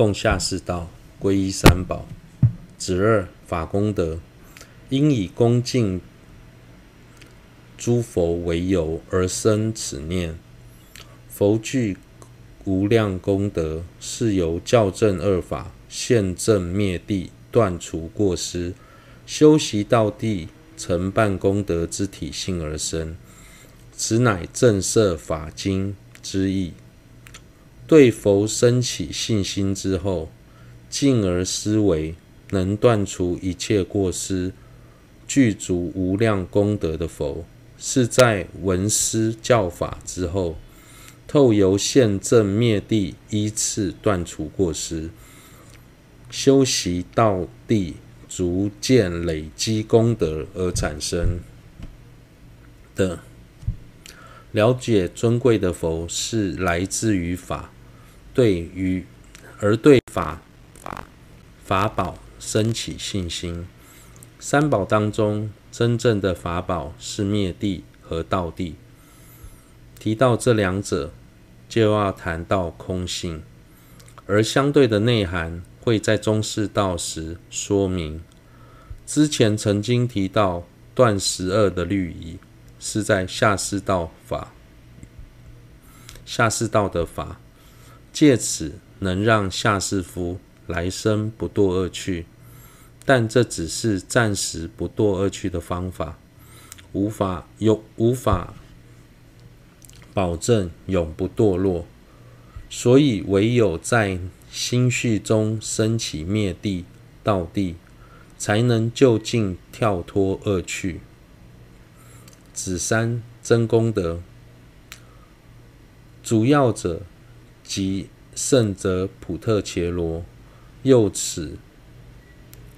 共下士道，皈依三宝。子二法功德，应以恭敬诸佛为由而生此念。佛具无量功德，是由教正二法，现正灭谛，断除过失，修习道地，成办功德之体性而生。此乃正摄法经之意。对佛生起信心之后，进而思维。能断除一切过失、具足无量功德的佛，是在闻思教法之后，透由现正灭地，依次断除过失，修习道地，逐渐累积功德而产生的。了解尊贵的佛是来自于法，对于而对法法法宝。升起信心，三宝当中真正的法宝是灭地和道地。提到这两者，就要谈到空性，而相对的内涵会在中士道时说明。之前曾经提到断十二的律仪，是在下士道法，下士道的法，借此能让下士夫。来生不堕恶趣，但这只是暂时不堕恶趣的方法，无法有无法保证永不堕落，所以唯有在心绪中升起灭地、道地，才能就近跳脱恶趣。子三真功德，主要者即胜者普特伽罗。又此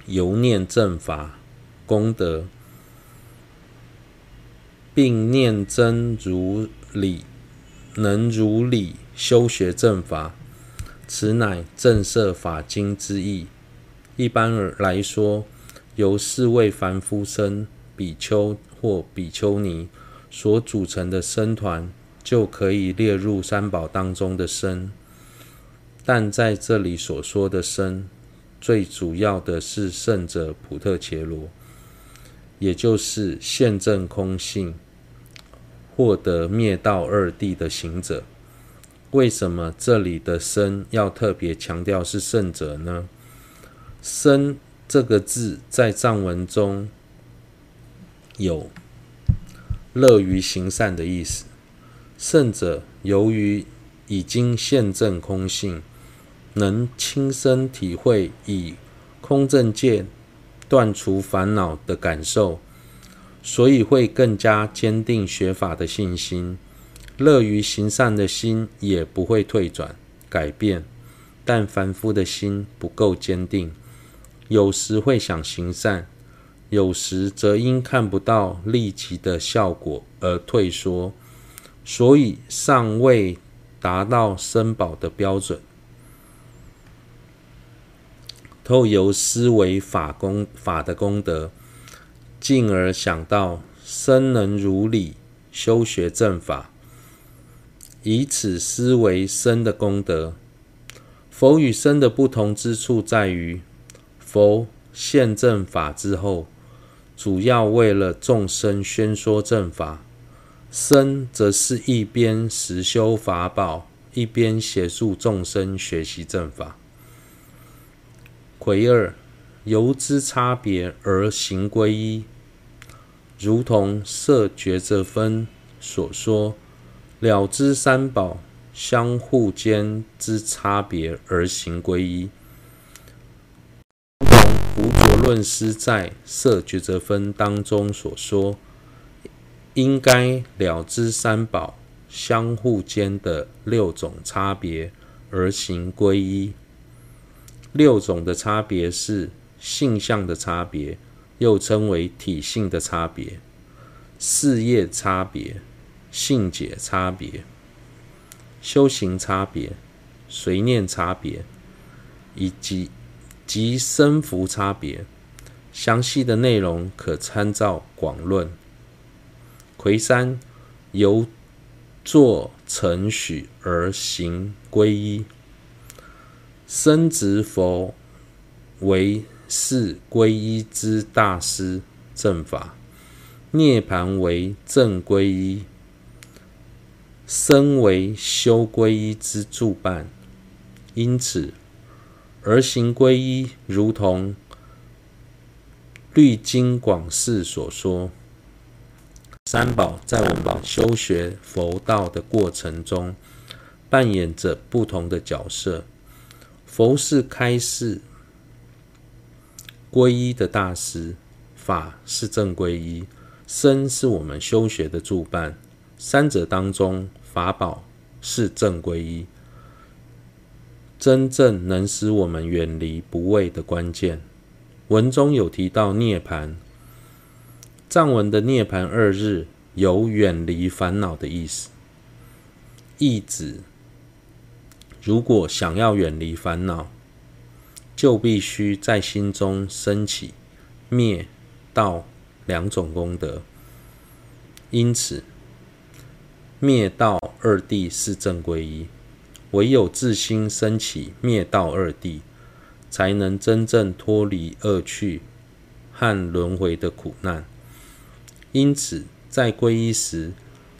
由念正法功德，并念真如理，能如理修学正法，此乃正摄法经之意。一般而来说，由四位凡夫僧、比丘或比丘尼所组成的僧团，就可以列入三宝当中的身。但在这里所说的身，最主要的是圣者普特伽罗，也就是现证空性、获得灭道二谛的行者。为什么这里的身要特别强调是圣者呢？身这个字在藏文中有乐于行善的意思。胜者由于已经现证空性。能亲身体会以空正见断除烦恼的感受，所以会更加坚定学法的信心，乐于行善的心也不会退转改变。但凡夫的心不够坚定，有时会想行善，有时则因看不到立即的效果而退缩，所以尚未达到僧宝的标准。透由思维法功法的功德，进而想到生能如理修学正法，以此思维生的功德。佛与生的不同之处在于，佛现正法之后，主要为了众生宣说正法；僧则是一边实修法宝，一边协助众生学习正法。癸二，由之差别而行归一，如同色觉者分所说，了知三宝相互间之差别而行归一。如同无着论师在色觉者分当中所说，应该了知三宝相互间的六种差别而行归一。六种的差别是性相的差别，又称为体性的差别、事业差别、性解差别、修行差别、随念差别，以及及生福差别。详细的内容可参照广论。癸三，由作承许而行皈依。生执佛为是皈依之大师正法，涅槃为正皈依，身为修皈依之助伴。因此，而行皈依，如同《律经广释》所说，三宝在我们修学佛道的过程中，扮演着不同的角色。佛是开示皈依的大师，法是正皈依，身是我们修学的助伴。三者当中，法宝是正皈依。真正能使我们远离不畏的关键，文中有提到涅槃。藏文的涅槃二日有远离烦恼的意思，意指如果想要远离烦恼，就必须在心中升起灭道两种功德。因此，灭道二谛是正皈依。唯有自心升起灭道二谛，才能真正脱离恶趣和轮回的苦难。因此，在皈依时，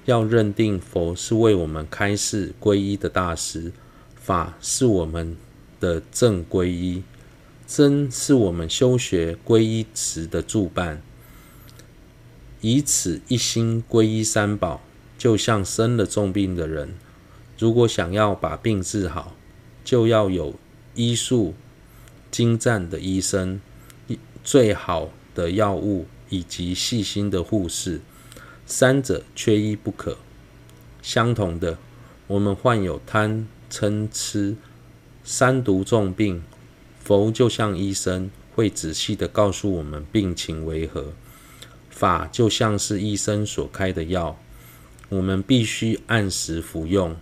要认定佛是为我们开示皈依的大师，法是我们的正皈依，僧是我们修学皈依时的助伴。以此一心皈依三宝，就像生了重病的人。如果想要把病治好，就要有医术精湛的医生、最好的药物以及细心的护士，三者缺一不可。相同的，我们患有贪、嗔、痴三毒重病，佛就像医生，会仔细的告诉我们病情为何。法就像是医生所开的药，我们必须按时服用。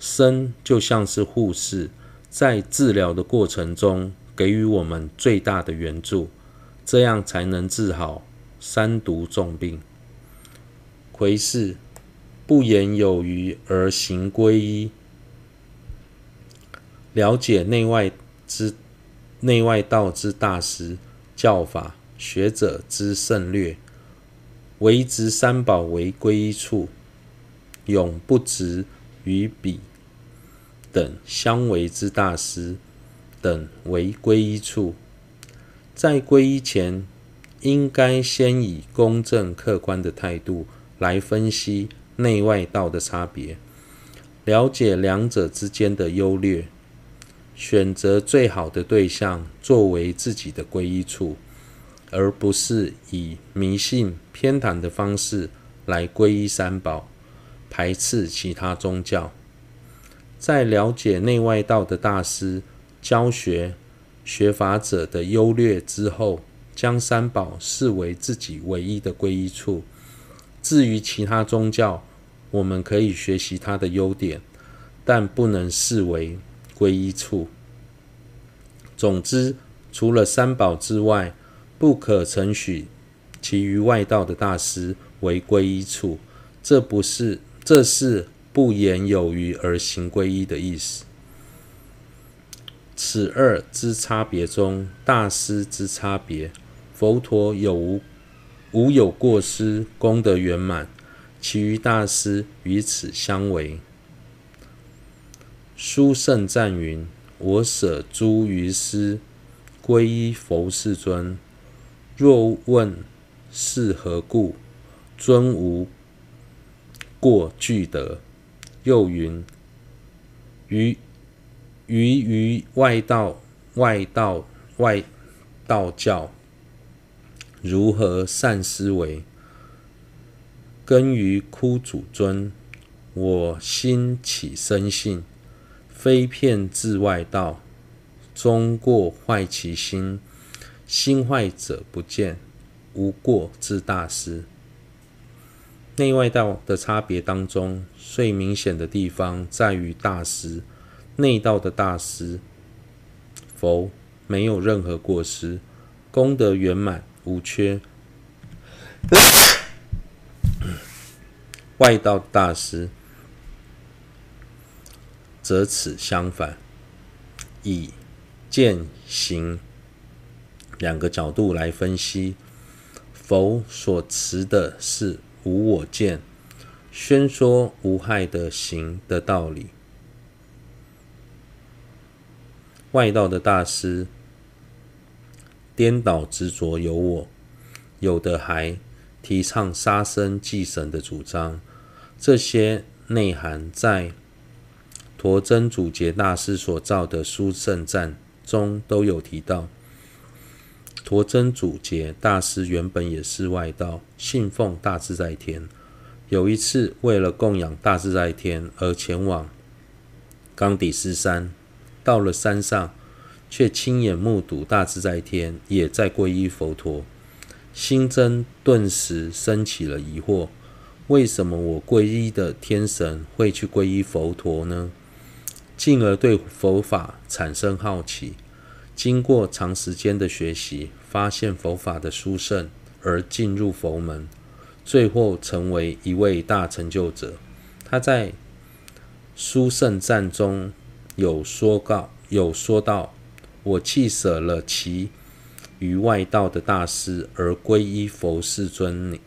僧就像是护士，在治疗的过程中给予我们最大的援助，这样才能治好三毒重病。癸四，不言有余而行归依，了解内外之内外道之大师教法学者之胜略，唯执三宝为归依处，永不执与彼等相违之大师等为归依处，在归依前，应该先以公正客观的态度来分析内外道的差别，了解两者之间的优劣，选择最好的对象作为自己的皈依处，而不是以迷信偏袒的方式来皈依三宝，排斥其他宗教。在了解内外道的大师教学学法者的优劣之后，将三宝视为自己唯一的皈依处。至于其他宗教，我们可以学习它的优点，但不能视为皈依处。总之，除了三宝之外，不可承许其余外道的大师为皈依处。这不是，这是。不言有余而行皈依的意思。此二之差别中，大师之差别，佛陀有无无有过失，功德圆满，其余大师与此相违。书圣赞云：“我舍诸余师，皈依佛世尊。若问是何故，尊无过具德。”又云：于于于外道外道外道教，如何善思维？根于枯祖尊，我心起生信，非骗自外道，终过坏其心。心坏者不见，无过自大师。内外道的差别当中，最明显的地方在于大师。内道的大师，佛没有任何过失，功德圆满无缺。外道大师则此相反，以见行两个角度来分析，佛所持的是无我见，宣说无害的行的道理。外道的大师颠倒执着有我，有的还提倡杀生祭神的主张，这些内涵在陀真祖杰大师所造的《书圣赞》中都有提到。陀真祖杰大师原本也是外道，信奉大自在天。有一次，为了供养大自在天而前往冈底斯山。到了山上，却亲眼目睹大自在天也在皈依佛陀，心中顿时升起了疑惑：为什么我皈依的天神会去皈依佛陀呢？进而对佛法产生好奇。经过长时间的学习，发现佛法的殊胜，而进入佛门，最后成为一位大成就者。他在《殊胜赞》中。有说告，有说到，我弃舍了其于外道的大师，而皈依佛世尊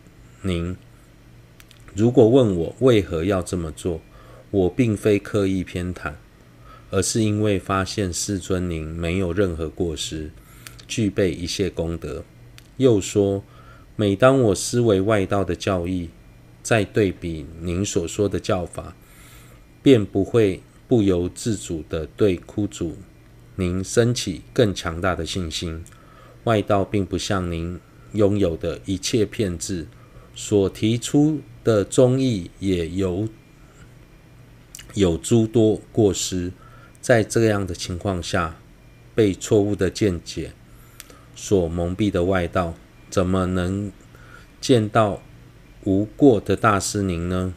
您。如果问我为何要这么做，我并非刻意偏袒，而是因为发现世尊您没有任何过失，具备一切功德。又说，每当我思维外道的教义，再对比您所说的教法，便不会。不由自主地对哭主您升起更强大的信心。外道并不像您拥有的一切骗智，所提出的宗义也有有诸多过失。在这样的情况下，被错误的见解所蒙蔽的外道，怎么能见到无过的大师您呢？